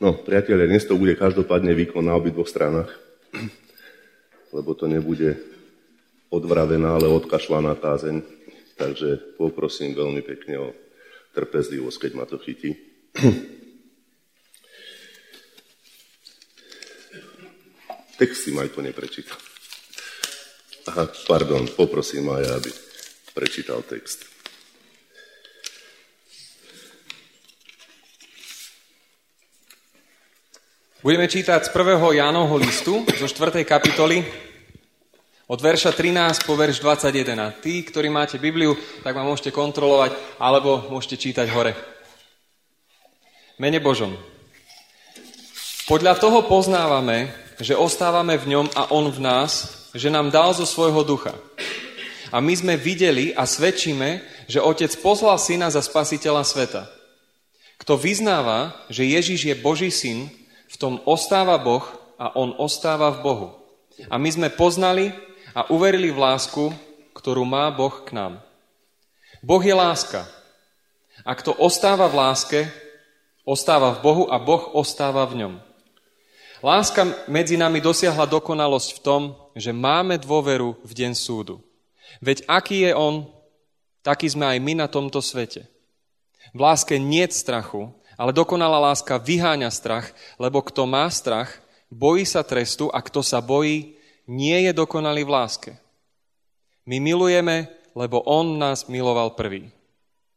No, priatelia, dnes to bude každopádne výkon na obidvoch stranách, lebo to nebude odvravená, ale odkašľaná kázeň. Takže poprosím veľmi pekne o trpezlivosť, keď ma to chytí. Text si Majko neprečítal. Aha, pardon, poprosím aj, aby prečítal text. Budeme čítať z 1. Jánovho listu, zo 4. kapitoly, od verša 13 po verš 21. A tí, ktorí máte Bibliu, tak ma môžete kontrolovať, alebo môžete čítať hore. Mene Božom. Podľa toho poznávame, že ostávame v ňom a on v nás, že nám dal zo svojho ducha. A my sme videli a svedčíme, že Otec poslal Syna za spasiteľa sveta. Kto vyznáva, že Ježiš je Boží syn, v tom ostáva Boh a on ostáva v Bohu. A my sme poznali a uverili v lásku, ktorú má Boh k nám. Boh je láska. A kto ostáva v láske, ostáva v Bohu a Boh ostáva v ňom. Láska medzi nami dosiahla dokonalosť v tom, že máme dôveru v deň súdu. Veď aký je On, taký sme aj my na tomto svete. V láske nie strachu, ale dokonalá láska vyháňa strach, lebo kto má strach, bojí sa trestu a kto sa bojí, nie je dokonalý v láske. My milujeme, lebo On nás miloval prvý.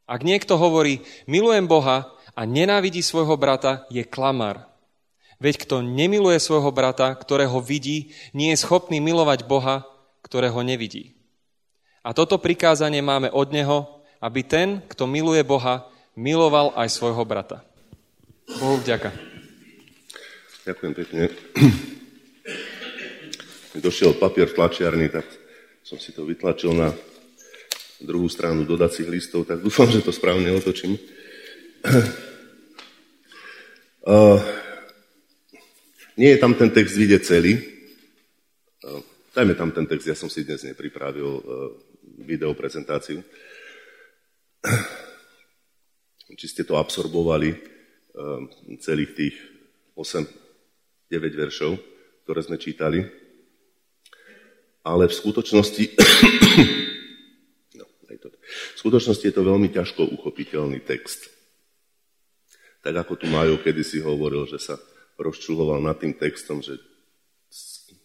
Ak niekto hovorí, milujem Boha a nenávidí svojho brata, je klamar. Veď kto nemiluje svojho brata, ktorého vidí, nie je schopný milovať Boha, ktorého nevidí. A toto prikázanie máme od Neho, aby ten, kto miluje Boha, miloval aj svojho brata. Bohu vďaka. Ďakujem pekne. Došiel papier v tlačiarni, tak som si to vytlačil na druhú stranu dodacích listov, tak dúfam, že to správne otočím. Uh, nie je tam ten text vidieť celý. Uh, dajme tam ten text, ja som si dnes nepripravil uh, video prezentáciu. Či ste to absorbovali, celých tých 8-9 veršov, ktoré sme čítali. Ale v skutočnosti, no, v skutočnosti je to veľmi ťažko uchopiteľný text. Tak ako tu Majo kedysi hovoril, že sa rozčuloval nad tým textom, že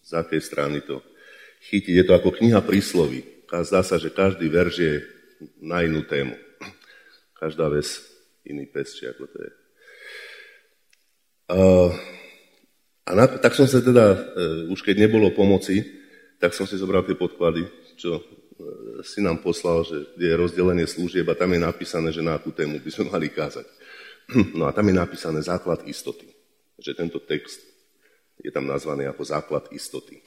z akej strany to chytiť. Je to ako kniha prísloví. Zdá sa, že každý verš je na inú tému. Každá vec iný pes, či ako to je. A na, tak som sa teda, uh, už keď nebolo pomoci, tak som si zobral tie podklady, čo uh, si nám poslal, že je rozdelenie služieb a tam je napísané, že na akú tému by sme mali kázať. No a tam je napísané základ istoty. Že tento text je tam nazvaný ako základ istoty.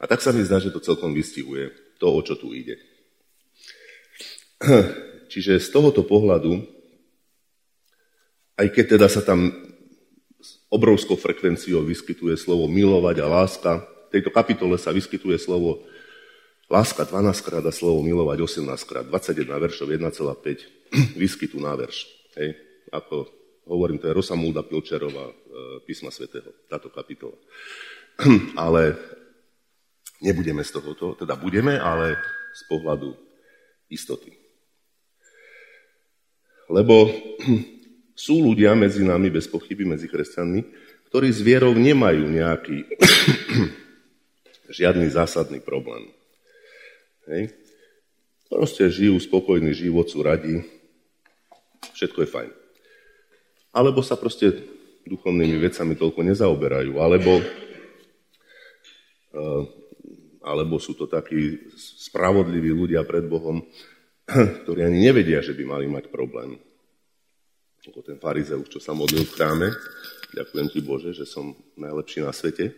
A tak sa mi zdá, že to celkom vystihuje to, o čo tu ide. Čiže z tohoto pohľadu, aj keď teda sa tam obrovskou frekvenciou vyskytuje slovo milovať a láska. V tejto kapitole sa vyskytuje slovo láska 12 krát a slovo milovať 18 krát. 21 veršov, 1,5 výskytu na verš. Hej. Ako hovorím, to je Rosamulda Pilčerová, e, písma svätého, táto kapitola. ale nebudeme z tohoto, teda budeme, ale z pohľadu istoty. Lebo sú ľudia medzi nami, bez pochyby, medzi kresťanmi, ktorí s vierou nemajú nejaký žiadny zásadný problém. Hej. Proste žijú spokojný život, sú radi, všetko je fajn. Alebo sa proste duchovnými vecami toľko nezaoberajú, alebo, uh, alebo sú to takí spravodliví ľudia pred Bohom, ktorí ani nevedia, že by mali mať problém ako ten farizeus, čo sa modlil v chráme. Ďakujem ti Bože, že som najlepší na svete.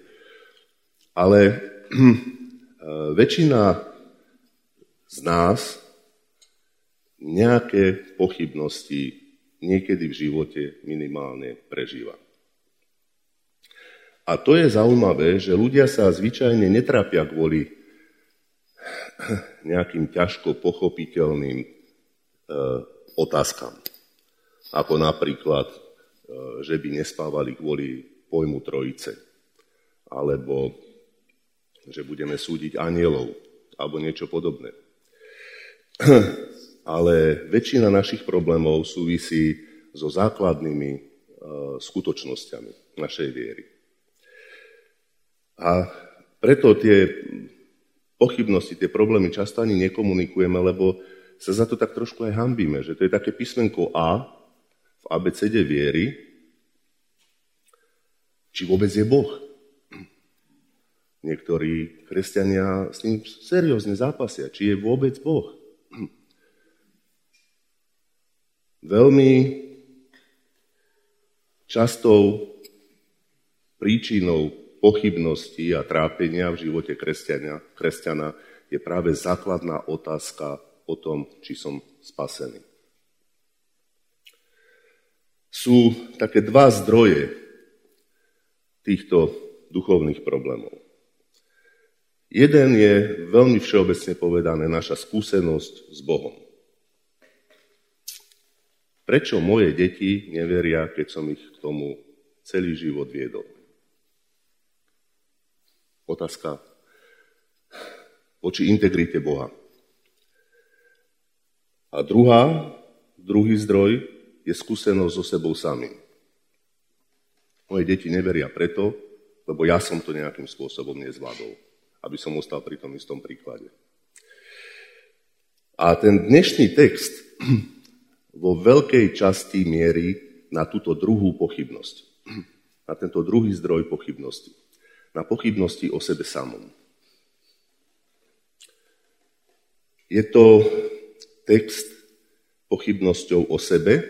Ale eh, väčšina z nás nejaké pochybnosti niekedy v živote minimálne prežíva. A to je zaujímavé, že ľudia sa zvyčajne netrápia kvôli nejakým ťažko pochopiteľným e, otázkam ako napríklad, e, že by nespávali kvôli pojmu trojice, alebo že budeme súdiť anielov, alebo niečo podobné. Ale väčšina našich problémov súvisí so základnými uh, skutočnosťami našej viery. A preto tie pochybnosti, tie problémy často ani nekomunikujeme, lebo sa za to tak trošku aj hambíme, že to je také písmenko A v ABCD viery, či vôbec je Boh. Niektorí kresťania s ním seriózne zápasia, či je vôbec Boh. Veľmi častou príčinou pochybností a trápenia v živote kresťania, kresťana je práve základná otázka o tom, či som spasený. Sú také dva zdroje týchto duchovných problémov. Jeden je veľmi všeobecne povedané naša skúsenosť s Bohom. Prečo moje deti neveria, keď som ich k tomu celý život viedol? Otázka voči integrite Boha. A druhá, druhý zdroj je skúsenosť so sebou samým. Moje deti neveria preto, lebo ja som to nejakým spôsobom nezvládol aby som ostal pri tom istom príklade. A ten dnešný text vo veľkej časti mierí na túto druhú pochybnosť. Na tento druhý zdroj pochybnosti. Na pochybnosti o sebe samom. Je to text pochybnosťou o sebe,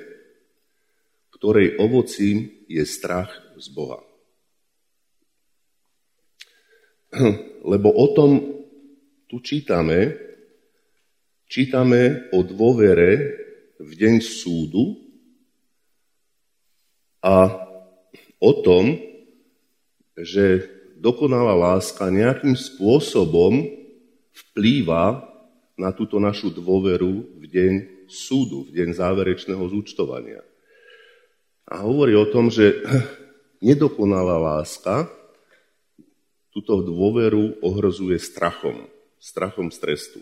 ktorej ovocím je strach z Boha. lebo o tom tu čítame, čítame o dôvere v deň súdu a o tom, že dokonalá láska nejakým spôsobom vplýva na túto našu dôveru v deň súdu, v deň záverečného zúčtovania. A hovorí o tom, že nedokonalá láska túto dôveru ohrozuje strachom, strachom z.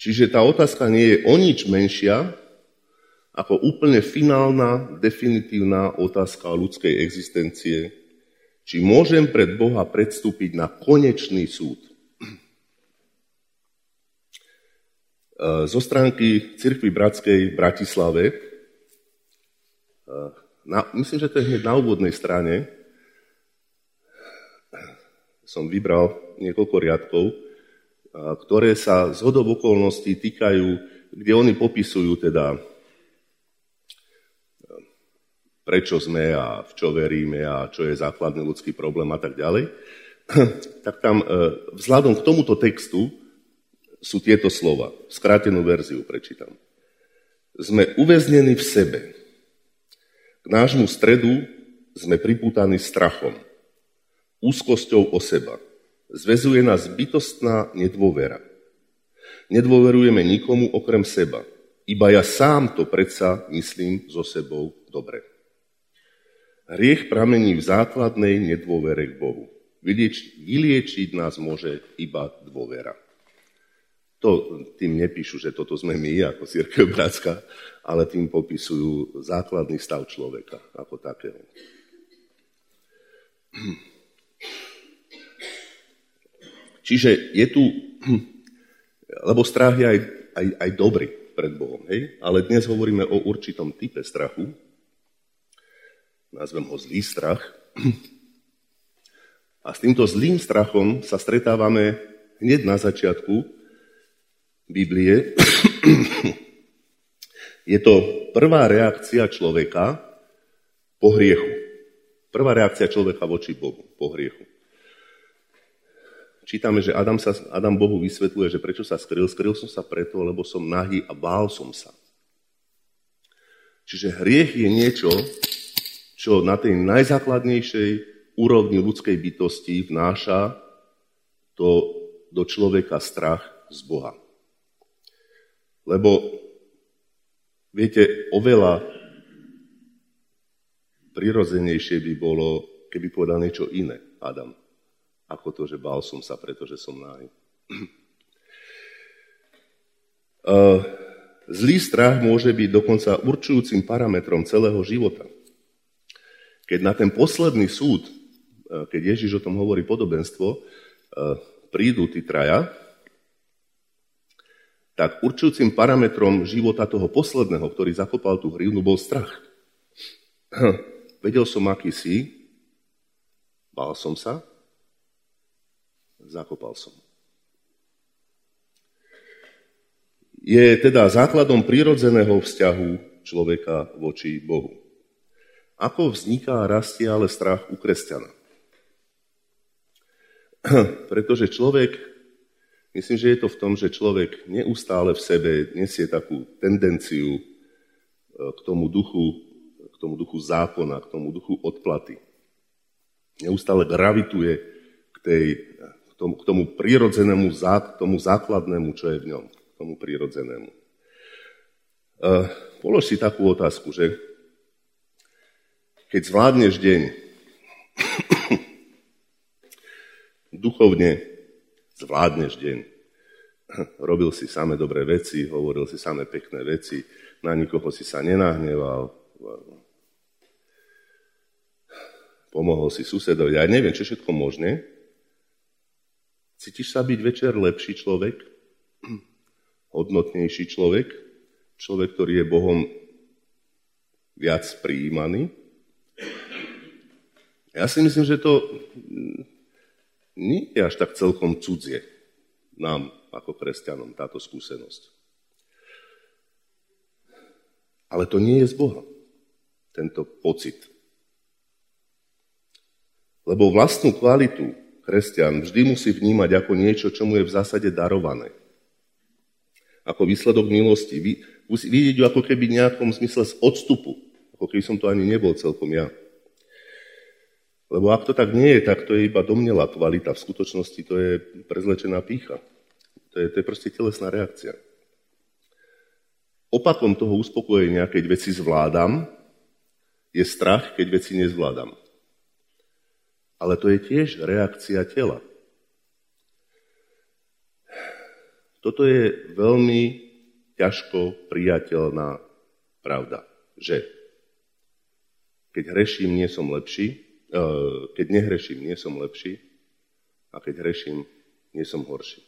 Čiže tá otázka nie je o nič menšia, ako úplne finálna, definitívna otázka ľudskej existencie, či môžem pred Boha predstúpiť na konečný súd. Zo stránky Cirkvy Bratskej v Bratislave, na, myslím, že to je hneď na úvodnej strane, som vybral niekoľko riadkov, ktoré sa z hodov okolností týkajú, kde oni popisujú teda prečo sme a v čo veríme a čo je základný ľudský problém a tak ďalej, tak tam e, vzhľadom k tomuto textu sú tieto slova. Skrátenú verziu prečítam. Sme uväznení v sebe. K nášmu stredu sme pripútaní strachom úzkosťou o seba. Zvezuje nás bytostná nedôvera. Nedôverujeme nikomu okrem seba. Iba ja sám to predsa myslím so sebou dobre. Hriech pramení v základnej nedôvere k Bohu. Vylieč, vyliečiť nás môže iba dôvera. To tým nepíšu, že toto sme my ako Církev Bratská, ale tým popisujú základný stav človeka ako takého. Čiže je tu, lebo strach je aj, aj, aj dobrý pred Bohom, hej? ale dnes hovoríme o určitom type strachu, nazvem ho zlý strach, a s týmto zlým strachom sa stretávame hneď na začiatku Biblie. Je to prvá reakcia človeka po hriechu. Prvá reakcia človeka voči Bohu po hriechu čítame, že Adam, sa, Adam Bohu vysvetľuje, že prečo sa skryl. Skryl som sa preto, lebo som nahý a bál som sa. Čiže hriech je niečo, čo na tej najzákladnejšej úrovni ľudskej bytosti vnáša to do človeka strach z Boha. Lebo, viete, oveľa prirodzenejšie by bolo, keby povedal niečo iné, Adam, ako to, že bál som sa, pretože som náj. Zlý strach môže byť dokonca určujúcim parametrom celého života. Keď na ten posledný súd, keď Ježiš o tom hovorí podobenstvo, prídu tí traja, tak určujúcim parametrom života toho posledného, ktorý zakopal tú hrivnu, bol strach. Vedel som, aký si, bál som sa, zakopal som. Je teda základom prírodzeného vzťahu človeka voči Bohu. Ako vzniká a rastie ale strach u kresťana? Pretože človek Myslím, že je to v tom, že človek neustále v sebe nesie takú tendenciu e, k tomu duchu, k tomu duchu zákona, k tomu duchu odplaty. Neustále gravituje k, tej, k, tomu, k tomu prírodzenému, k tomu základnému, čo je v ňom, k tomu prírodzenému. Uh, polož si takú otázku, že keď zvládneš deň duchovne zvládneš deň. Robil si same dobré veci, hovoril si same pekné veci, na nikoho si sa nenahneval, pomohol si susedovi, ja neviem, čo všetko možné. Cítiš sa byť večer lepší človek, hodnotnejší človek, človek, ktorý je Bohom viac prijímaný. Ja si myslím, že to nie je až tak celkom cudzie nám ako kresťanom táto skúsenosť. Ale to nie je z Boha, tento pocit. Lebo vlastnú kvalitu kresťan vždy musí vnímať ako niečo, čo mu je v zásade darované. Ako výsledok milosti. Vidieť ju ako keby v nejakom zmysle z odstupu. Ako keby som to ani nebol celkom ja. Lebo ak to tak nie je, tak to je iba domnelá kvalita. V skutočnosti to je prezlečená pícha. To je, to je proste telesná reakcia. Opakom toho uspokojenia, keď veci zvládam, je strach, keď veci nezvládam. Ale to je tiež reakcia tela. Toto je veľmi ťažko priateľná pravda, že keď hreším, nie som lepší, keď nehreším, nie som lepší a keď hreším, nie som horší.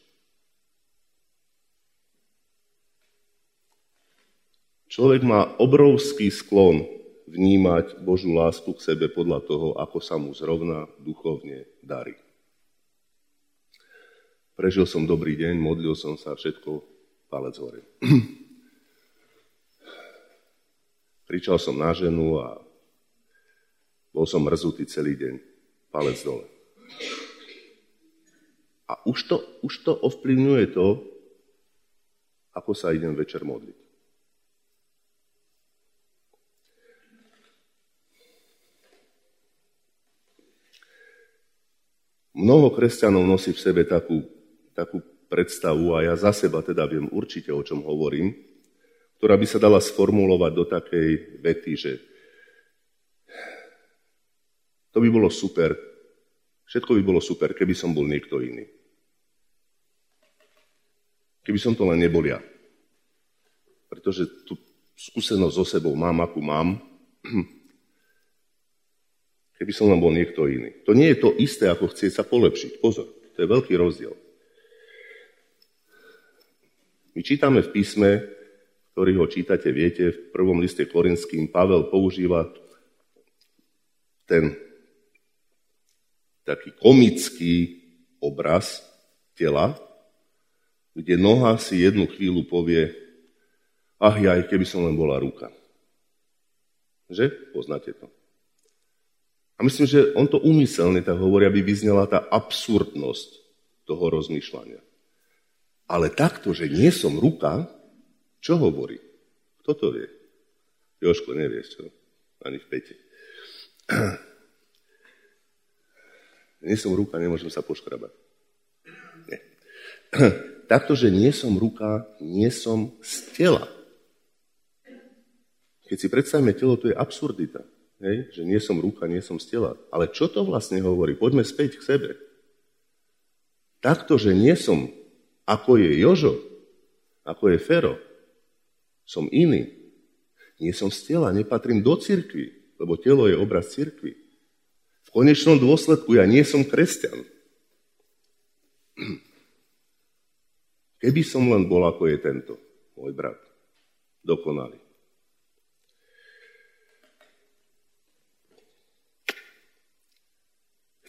Človek má obrovský sklon vnímať Božú lásku k sebe podľa toho, ako sa mu zrovna duchovne darí. Prežil som dobrý deň, modlil som sa, všetko, palec hore. Kričal som na ženu a bol som mrzutý celý deň. Palec dole. A už to, už to ovplyvňuje to, ako sa idem večer modliť. Mnoho kresťanov nosí v sebe takú, takú predstavu, a ja za seba teda viem určite, o čom hovorím, ktorá by sa dala sformulovať do takej vety, že to by bolo super. Všetko by bolo super, keby som bol niekto iný. Keby som to len nebol ja. Pretože tú skúsenosť so sebou mám, akú mám. Keby som len bol niekto iný. To nie je to isté, ako chcieť sa polepšiť. Pozor, to je veľký rozdiel. My čítame v písme, ktorý ho čítate, viete, v prvom liste Korinským Pavel používa ten taký komický obraz tela, kde noha si jednu chvíľu povie, ach aj keby som len bola ruka. Že? Poznáte to. A myslím, že on to umyselne tak hovorí, aby vyznela tá absurdnosť toho rozmýšľania. Ale takto, že nie som ruka, čo hovorí? Kto to vie? Joško, nevieš čo? Ani v pete. Nie som ruka, nemôžem sa poškrabať. Nie. Takto, že nie som ruka, nie som z tela. Keď si predstavíme telo, to je absurdita. hej? že nie som ruka, nie som z tela. Ale čo to vlastne hovorí? Poďme späť k sebe. Takto, že nie som ako je Jožo, ako je Fero, som iný. Nie som z tela, nepatrím do cirkvi, lebo telo je obraz cirkvi. Konečnom dôsledku ja nie som kresťan. Keby som len bol ako je tento, môj brat, dokonalý.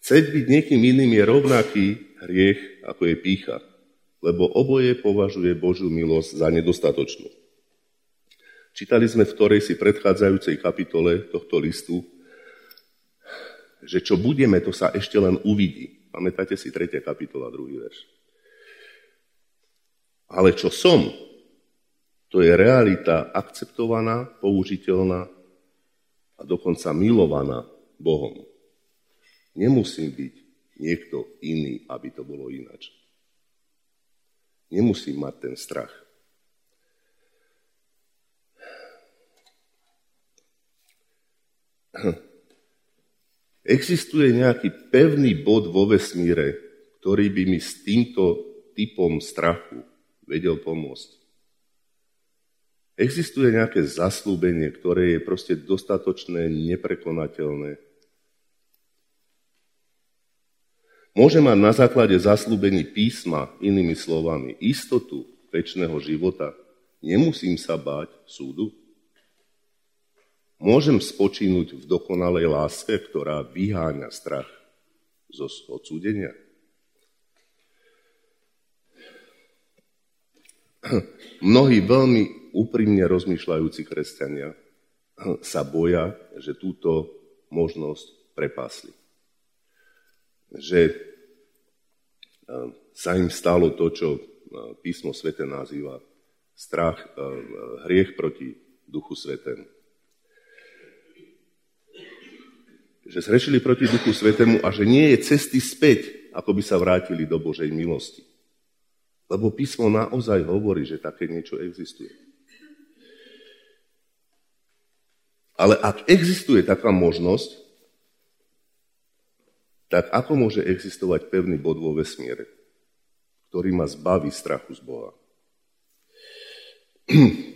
Chceť byť niekým iným je rovnaký hriech, ako je pícha, lebo oboje považuje Božiu milosť za nedostatočnú. Čítali sme v ktorej si predchádzajúcej kapitole tohto listu, že čo budeme, to sa ešte len uvidí. Pamätáte si 3. kapitola, druhý verš. Ale čo som, to je realita akceptovaná, použiteľná a dokonca milovaná Bohom. Nemusím byť niekto iný, aby to bolo ináč. Nemusím mať ten strach. Existuje nejaký pevný bod vo vesmíre, ktorý by mi s týmto typom strachu vedel pomôcť. Existuje nejaké zaslúbenie, ktoré je proste dostatočné, neprekonateľné. Môže mať na základe zaslúbení písma, inými slovami, istotu väčšného života. Nemusím sa báť súdu. Môžem spočínuť v dokonalej láske, ktorá vyháňa strach zo odsúdenia. Mnohí veľmi úprimne rozmýšľajúci kresťania sa boja, že túto možnosť prepásli. Že eh, sa im stalo to, čo eh, písmo svete nazýva strach, eh, hriech proti duchu svetému. Že zrešili proti Duchu Svetému a že nie je cesty späť, ako by sa vrátili do Božej milosti. Lebo písmo naozaj hovorí, že také niečo existuje. Ale ak existuje taká možnosť, tak ako môže existovať pevný bod vo vesmíre, ktorý ma zbaví strachu z Boha?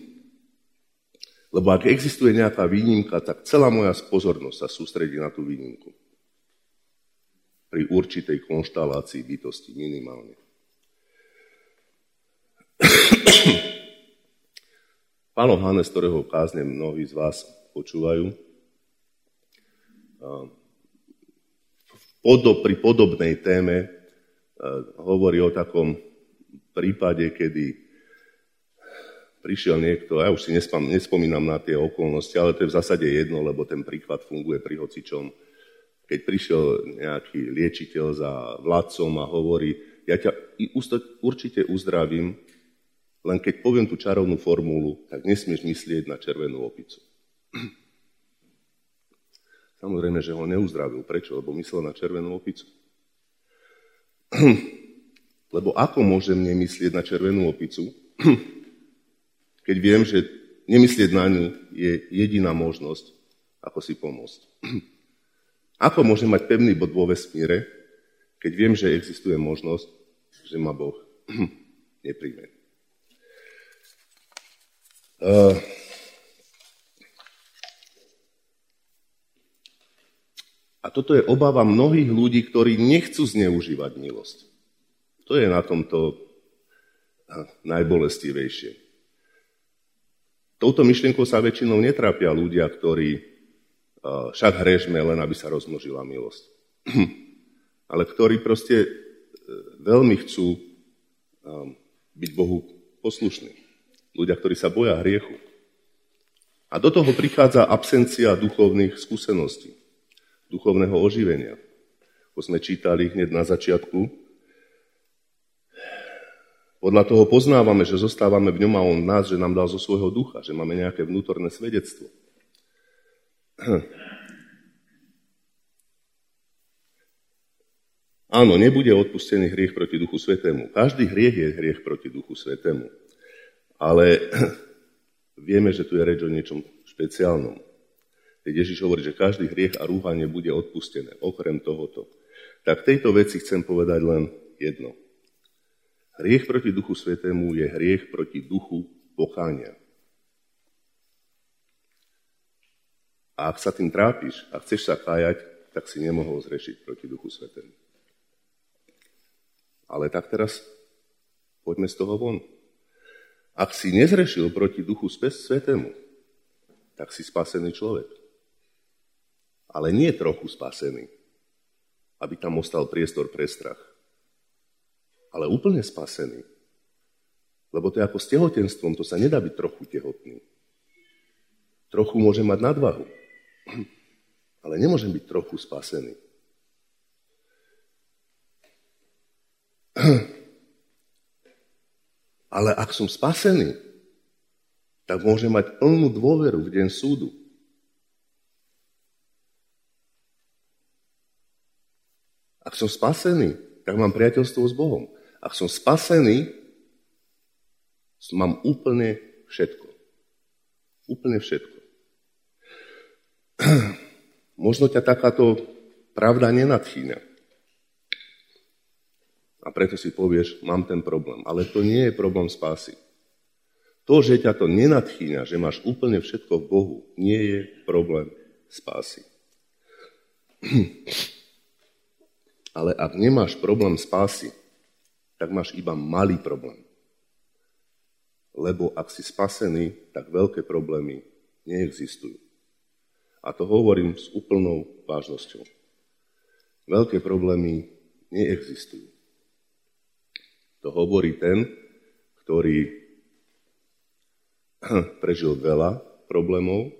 Lebo ak existuje nejaká výnimka, tak celá moja pozornosť sa sústredí na tú výnimku. Pri určitej konštalácii bytosti minimálne. Páno Hanes, ktorého kázne mnohí z vás počúvajú, pri podobnej téme hovorí o takom prípade, kedy prišiel niekto, ja už si nespam, nespomínam na tie okolnosti, ale to je v zásade jedno, lebo ten príklad funguje pri hocičom. Keď prišiel nejaký liečiteľ za vládcom a hovorí, ja ťa určite uzdravím, len keď poviem tú čarovnú formulu, tak nesmieš myslieť na červenú opicu. Samozrejme, že ho neuzdravil. Prečo? Lebo myslel na červenú opicu. Lebo ako môžem nemyslieť na červenú opicu, keď viem, že nemyslieť na ňu je jediná možnosť, ako si pomôcť. Ako môžem mať pevný bod vo vesmíre, keď viem, že existuje možnosť, že ma Boh nepríjme. Uh, a toto je obava mnohých ľudí, ktorí nechcú zneužívať milosť. To je na tomto najbolestivejšie. Touto myšlienkou sa väčšinou netrápia ľudia, ktorí však hrežme len, aby sa rozmnožila milosť. Ale ktorí proste e, veľmi chcú byť Bohu poslušní. Ľudia, ktorí sa boja hriechu. A do toho prichádza absencia duchovných skúseností, duchovného oživenia. Ako sme čítali hneď na začiatku, podľa toho poznávame, že zostávame v ňom a on nás, že nám dal zo svojho ducha, že máme nejaké vnútorné svedectvo. Áno, nebude odpustený hriech proti Duchu Svetému. Každý hriech je hriech proti Duchu Svetému. Ale vieme, že tu je reč o niečom špeciálnom. keď Ježiš hovorí, že každý hriech a rúhanie bude odpustené, okrem tohoto, tak tejto veci chcem povedať len jedno. Hriech proti Duchu Svetému je hriech proti duchu pokánia. A ak sa tým trápiš a chceš sa kájať, tak si nemohol zrešiť proti Duchu Svetému. Ale tak teraz poďme z toho von. Ak si nezrešil proti Duchu Svetému, tak si spasený človek ale nie trochu spasený, aby tam ostal priestor pre strach, ale úplne spasený. Lebo to je ako s tehotenstvom, to sa nedá byť trochu tehotný. Trochu môže mať nadvahu, ale nemôžem byť trochu spasený. Ale ak som spasený, tak môžem mať plnú dôveru v deň súdu. Ak som spasený, tak mám priateľstvo s Bohom. Ak som spasený, mám úplne všetko. Úplne všetko. Možno ťa takáto pravda nenadchýňa. A preto si povieš, mám ten problém. Ale to nie je problém spásy. To, že ťa to nenadchýňa, že máš úplne všetko v Bohu, nie je problém spásy. Ale ak nemáš problém spásy, tak máš iba malý problém. Lebo ak si spasený, tak veľké problémy neexistujú. A to hovorím s úplnou vážnosťou. Veľké problémy neexistujú. To hovorí ten, ktorý prežil veľa problémov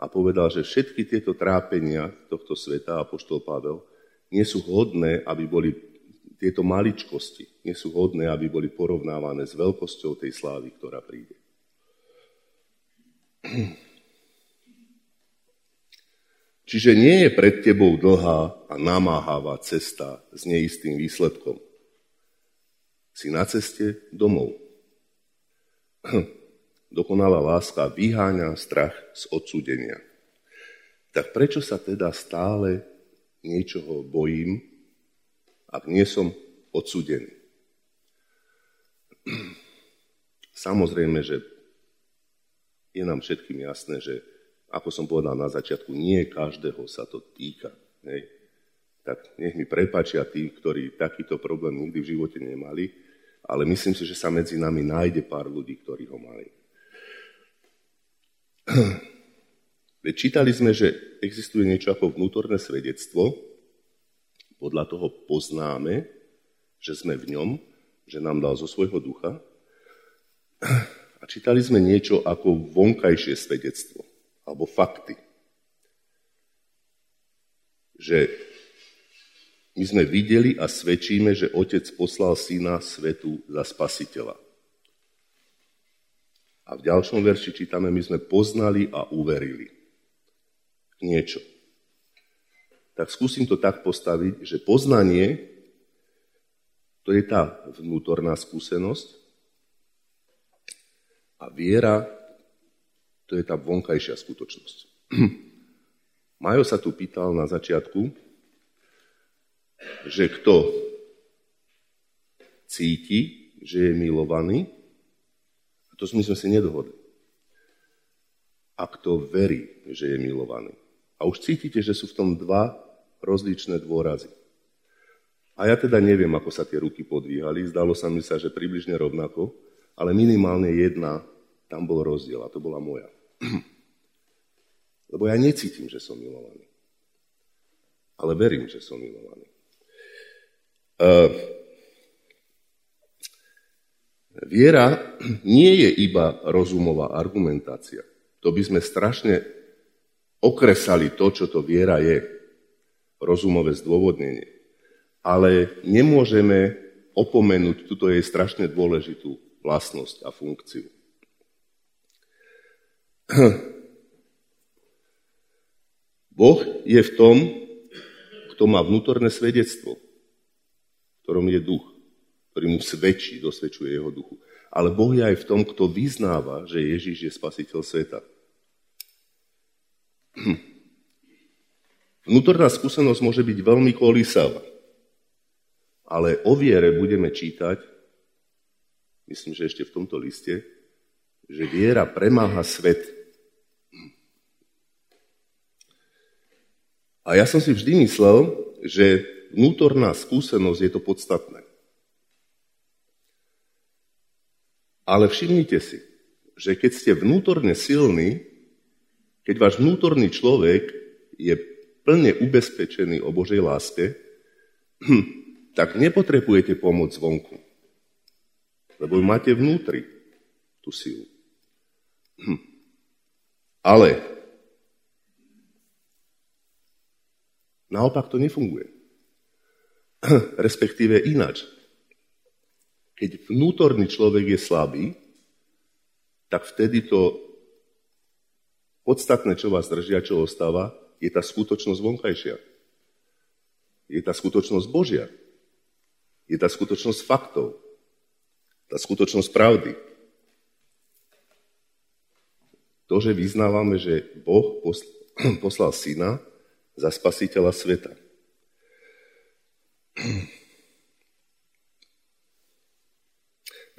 a povedal, že všetky tieto trápenia tohto sveta, apoštol Pavel, nie sú hodné, aby boli tieto maličkosti, nie sú hodné, aby boli porovnávané s veľkosťou tej slávy, ktorá príde. Čiže nie je pred tebou dlhá a namáhavá cesta s neistým výsledkom. Si na ceste domov. Dokonalá láska vyháňa strach z odsúdenia. Tak prečo sa teda stále niečoho bojím, ak nie som odsudený. Samozrejme, že je nám všetkým jasné, že ako som povedal na začiatku, nie každého sa to týka. Hej. Tak nech mi prepačia tí, ktorí takýto problém nikdy v živote nemali, ale myslím si, že sa medzi nami nájde pár ľudí, ktorí ho mali. Veď čítali sme, že existuje niečo ako vnútorné svedectvo. Podľa toho poznáme, že sme v ňom, že nám dal zo svojho ducha. A čítali sme niečo ako vonkajšie svedectvo, alebo fakty. Že my sme videli a svedčíme, že Otec poslal Syna svetu za spasiteľa. A v ďalšom verši čítame, my sme poznali a uverili niečo. Tak skúsim to tak postaviť, že poznanie to je tá vnútorná skúsenosť a viera to je tá vonkajšia skutočnosť. Majo sa tu pýtal na začiatku, že kto cíti, že je milovaný, a to sme si nedohodli. A kto verí, že je milovaný. A už cítite, že sú v tom dva rozličné dôrazy. A ja teda neviem, ako sa tie ruky podvíhali, zdalo sa mi sa, že približne rovnako, ale minimálne jedna, tam bol rozdiel a to bola moja. Lebo ja necítim, že som milovaný. Ale verím, že som milovaný. Uh, viera nie je iba rozumová argumentácia. To by sme strašne okresali to, čo to viera je, rozumové zdôvodnenie. Ale nemôžeme opomenúť túto jej strašne dôležitú vlastnosť a funkciu. Boh je v tom, kto má vnútorné svedectvo, ktorom je duch, ktorý mu svedčí, dosvedčuje jeho duchu. Ale Boh je aj v tom, kto vyznáva, že Ježiš je spasiteľ sveta. Vnútorná skúsenosť môže byť veľmi kolísavá, ale o viere budeme čítať, myslím, že ešte v tomto liste, že viera premáha svet. A ja som si vždy myslel, že vnútorná skúsenosť je to podstatné. Ale všimnite si, že keď ste vnútorne silní, keď váš vnútorný človek je plne ubezpečený o Božej láske, tak nepotrebujete pomoc zvonku. Lebo máte vnútri tú silu. Ale naopak to nefunguje. Respektíve ináč. Keď vnútorný človek je slabý, tak vtedy to podstatné, čo vás držia, čo ostáva, je tá skutočnosť vonkajšia. Je tá skutočnosť Božia. Je tá skutočnosť faktov. Tá skutočnosť pravdy. To, že vyznávame, že Boh poslal syna za spasiteľa sveta.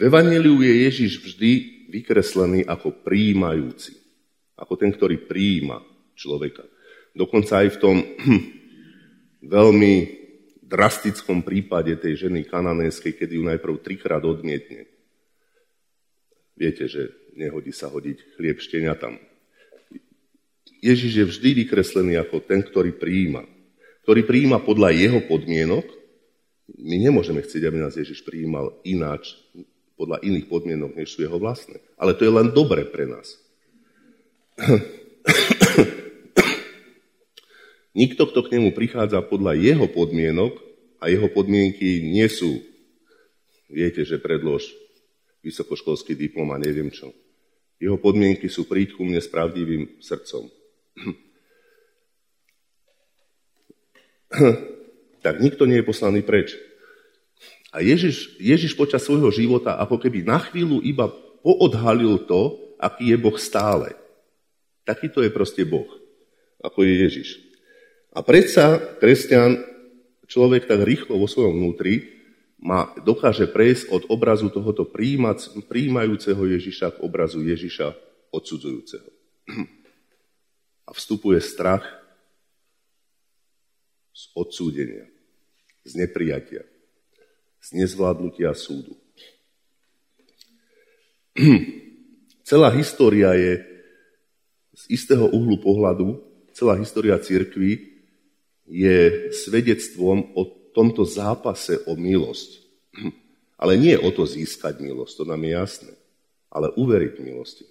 V Evangeliu je Ježiš vždy vykreslený ako príjmajúci. Ako ten, ktorý príjima človeka. Dokonca aj v tom veľmi drastickom prípade tej ženy kananéskej, kedy ju najprv trikrát odmietne. Viete, že nehodí sa hodiť chlieb šteniatam. Ježiš je vždy vykreslený ako ten, ktorý prijíma. Ktorý prijíma podľa jeho podmienok. My nemôžeme chcieť, aby nás Ježiš prijímal ináč, podľa iných podmienok, než sú jeho vlastné. Ale to je len dobre pre nás. Nikto, kto k nemu prichádza podľa jeho podmienok, a jeho podmienky nie sú, viete, že predlož vysokoškolský diplom a neviem čo. Jeho podmienky sú príď ku mne s pravdivým srdcom. tak nikto nie je poslaný preč. A Ježiš, Ježiš počas svojho života ako keby na chvíľu iba poodhalil to, aký je Boh stále. Takýto je proste Boh, ako je Ježiš. A predsa kresťan, človek tak rýchlo vo svojom vnútri, má, dokáže prejsť od obrazu tohoto príjmajúceho Ježiša k obrazu Ježiša odsudzujúceho. A vstupuje strach z odsúdenia, z neprijatia z nezvládnutia súdu. Celá história je z istého uhlu pohľadu, celá história církvy je svedectvom o tomto zápase o milosť. Ale nie o to získať milosť, to nám je jasné, ale uveriť milosti.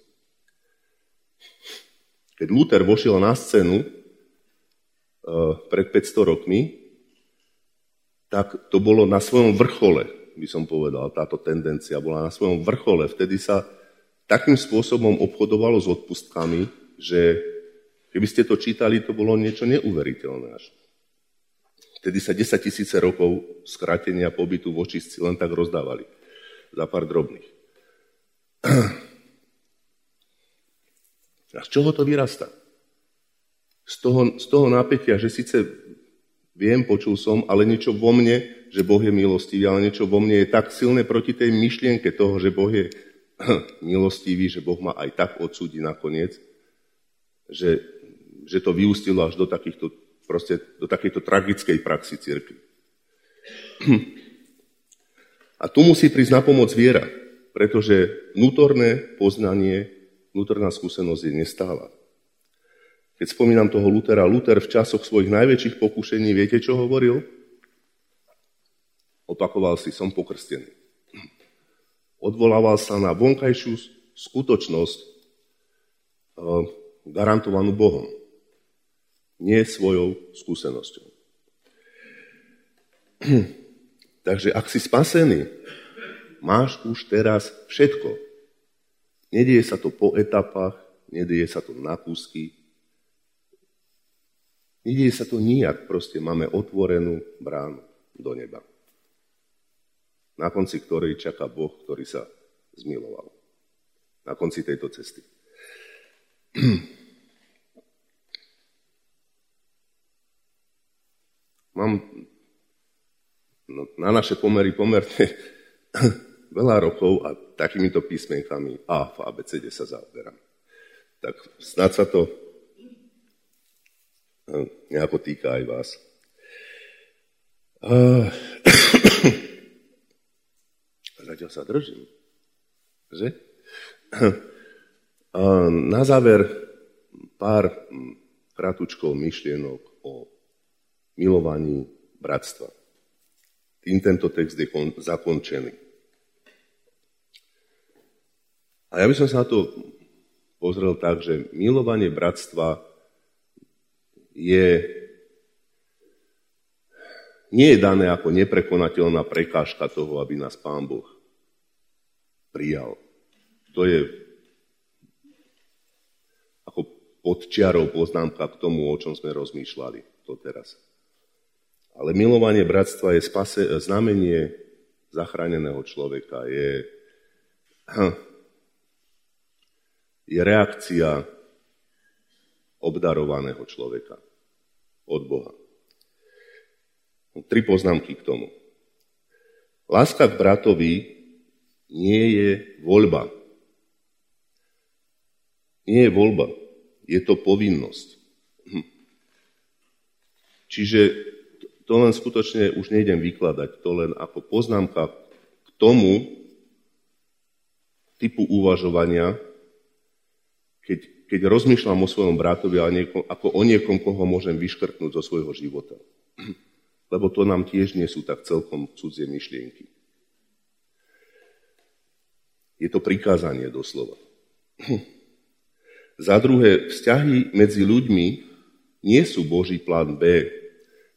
Keď Luther vošiel na scénu uh, pred 500 rokmi, tak to bolo na svojom vrchole, by som povedal, táto tendencia bola na svojom vrchole. Vtedy sa takým spôsobom obchodovalo s odpustkami, že keby ste to čítali, to bolo niečo neuveriteľné. Vtedy sa 10 tisíce rokov skrátenia pobytu v očistci len tak rozdávali za pár drobných. A z čoho to vyrasta? Z toho, z toho napätia, že síce Viem, počul som, ale niečo vo mne, že Boh je milostivý, ale niečo vo mne je tak silné proti tej myšlienke toho, že Boh je milostivý, že Boh ma aj tak odsúdi nakoniec, že, že to vyústilo až do, takýchto, proste, do takejto tragickej praxi cirkvi. A tu musí prísť na pomoc viera, pretože vnútorné poznanie, vnútorná skúsenosť je nestála. Keď spomínam toho Lutera, Luther v časoch svojich najväčších pokušení, viete, čo hovoril? Opakoval si, som pokrstený. Odvolával sa na vonkajšiu skutočnosť eh, garantovanú Bohom, nie svojou skúsenosťou. Takže ak si spasený, máš už teraz všetko. Nedieje sa to po etapách, nedieje sa to na kúsky, Nedieje sa to nijak, proste máme otvorenú bránu do neba. Na konci ktorej čaká Boh, ktorý sa zmiloval. Na konci tejto cesty. mám no, na naše pomery pomerne veľa rokov a takýmito písmenkami A v ABCD sa zaoberám. Tak snad sa to eh, nejako týka aj vás. Uh, zatiaľ sa držím. Že? Uh, na záver pár hm, kratučkov myšlienok o milovaní bratstva. Tým tento text je zakončený. A ja by som sa na to pozrel tak, že milovanie bratstva je, nie je dané ako neprekonateľná prekážka toho, aby nás Pán Boh prijal. To je ako podčiarou poznámka k tomu, o čom sme rozmýšľali to teraz. Ale milovanie bratstva je spase, znamenie zachráneného človeka, je, hm, je reakcia obdarovaného človeka od Boha. Tri poznámky k tomu. Láska k bratovi nie je voľba. Nie je voľba, je to povinnosť. Hm. Čiže to len skutočne už nejdem vykladať, to len ako poznámka k tomu typu uvažovania, keď, keď rozmýšľam o svojom bratovi ako o niekom, koho môžem vyškrtnúť zo svojho života. Lebo to nám tiež nie sú tak celkom cudzie myšlienky. Je to prikázanie doslova. Za druhé, vzťahy medzi ľuďmi nie sú Boží plán B,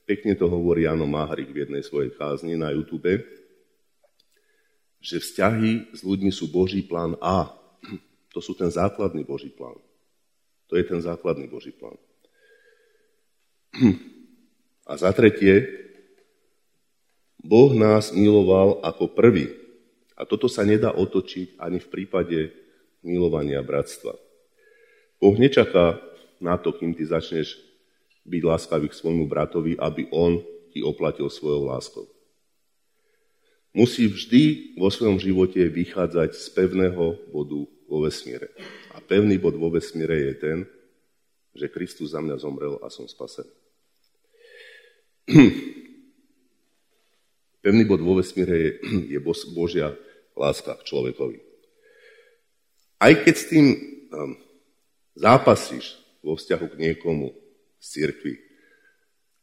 Pekne to hovorí Jano Máhrik v jednej svojej kázni na YouTube, že vzťahy s ľuďmi sú Boží plán A. To sú ten základný Boží plán. To je ten základný Boží plán. A za tretie, Boh nás miloval ako prvý. A toto sa nedá otočiť ani v prípade milovania bratstva. Boh nečaká na to, kým ty začneš byť láskavý k svojmu bratovi, aby on ti oplatil svojou láskou. Musí vždy vo svojom živote vychádzať z pevného bodu vo vesmíre. A pevný bod vo vesmíre je ten, že Kristus za mňa zomrel a som spasený. Pevný bod vo vesmíre je, je Božia láska k človekovi. Aj keď s tým um, zápasíš vo vzťahu k niekomu, z cirkvi,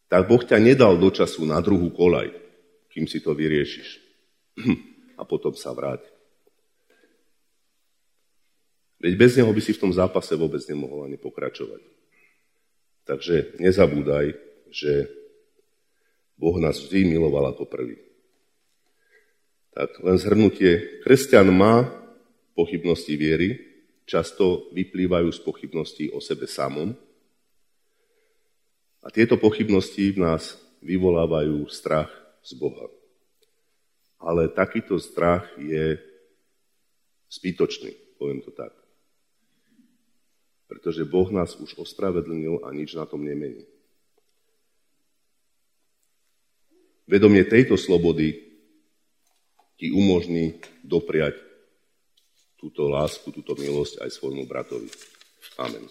tak Boh ťa nedal do času na druhú kolaj, kým si to vyriešiš. A potom sa vráť. Veď bez neho by si v tom zápase vôbec nemohol ani pokračovať. Takže nezabúdaj, že Boh nás vždy miloval ako prvý. Tak len zhrnutie. Kresťan má pochybnosti viery, často vyplývajú z pochybností o sebe samom, a tieto pochybnosti v nás vyvolávajú strach z Boha. Ale takýto strach je zbytočný, poviem to tak. Pretože Boh nás už ospravedlnil a nič na tom nemení. Vedomie tejto slobody ti umožní dopriať túto lásku, túto milosť aj svojmu bratovi. Amen.